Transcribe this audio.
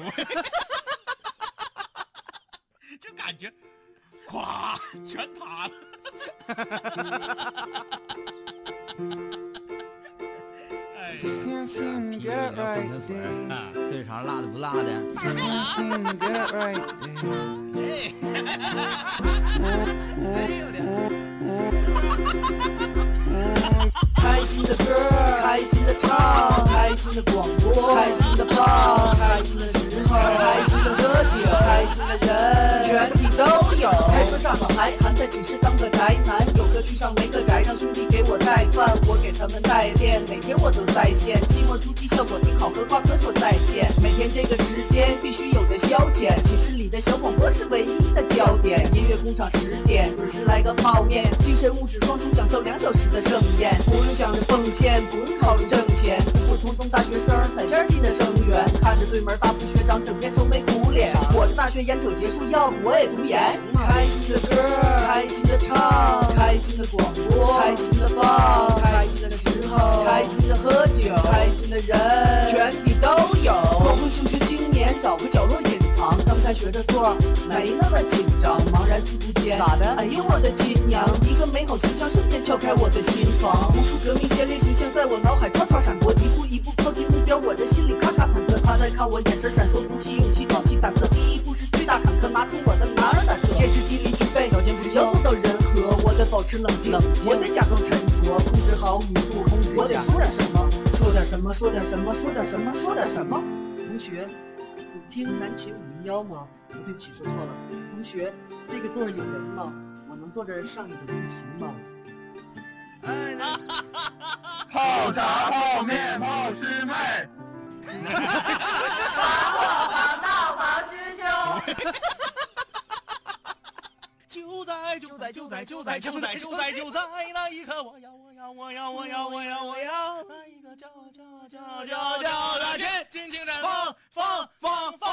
就感觉，咵，全塌了。哎，啊，岁长辣的不辣的，开 的人，全体都有。开车上好还在寝室当个宅男，有课去上没个宅，让兄弟给我带饭，我给他们代练，每天我都在线。期末突击效果挺好，和挂科说再见。每天这个时间必须有的消遣，寝室里的小广播是唯一的焦点。音乐工厂十点准时来。个泡面，精神物质双重享受两小时的盛宴。不用想着奉献，不用考虑挣钱，普普通通大学生踩线进的生源，看着对门大四学长整天愁眉大学眼瞅结束，要不我也读研。开心的歌，开心的唱，开心的广播，开心的放，开心的时候，开心的喝酒，开心的人，全体都有。光辉求学青年找个角落隐藏，刚开学的座没那么紧张，茫然四顾间，咋的？哎呦我的亲娘！一个美好形象瞬间敲开我的心房，无数革命先烈形象在我脑海唰唰闪过，一步一步靠近目标，我这心里咔咔。他在看我，眼神闪烁，鼓起勇气，壮起胆子。第一步是巨大坎坷，拿出我的男儿胆色。天时地利具备，条件只要做到人和，我得保持冷静，我得假装沉着，控制好语速，控制我得说点什么，说点什么，说点什么，说点什么，说点什么。同学，你听南秦五零幺吗？不对不起，说错了。同学，这个座有人吗？我能坐这儿上一个自习吗？泡茶、泡面、就在就在就在就在就在就在就在那一刻，我要我要我要我要我要我要那一个叫叫叫叫叫的心，尽情绽放放放放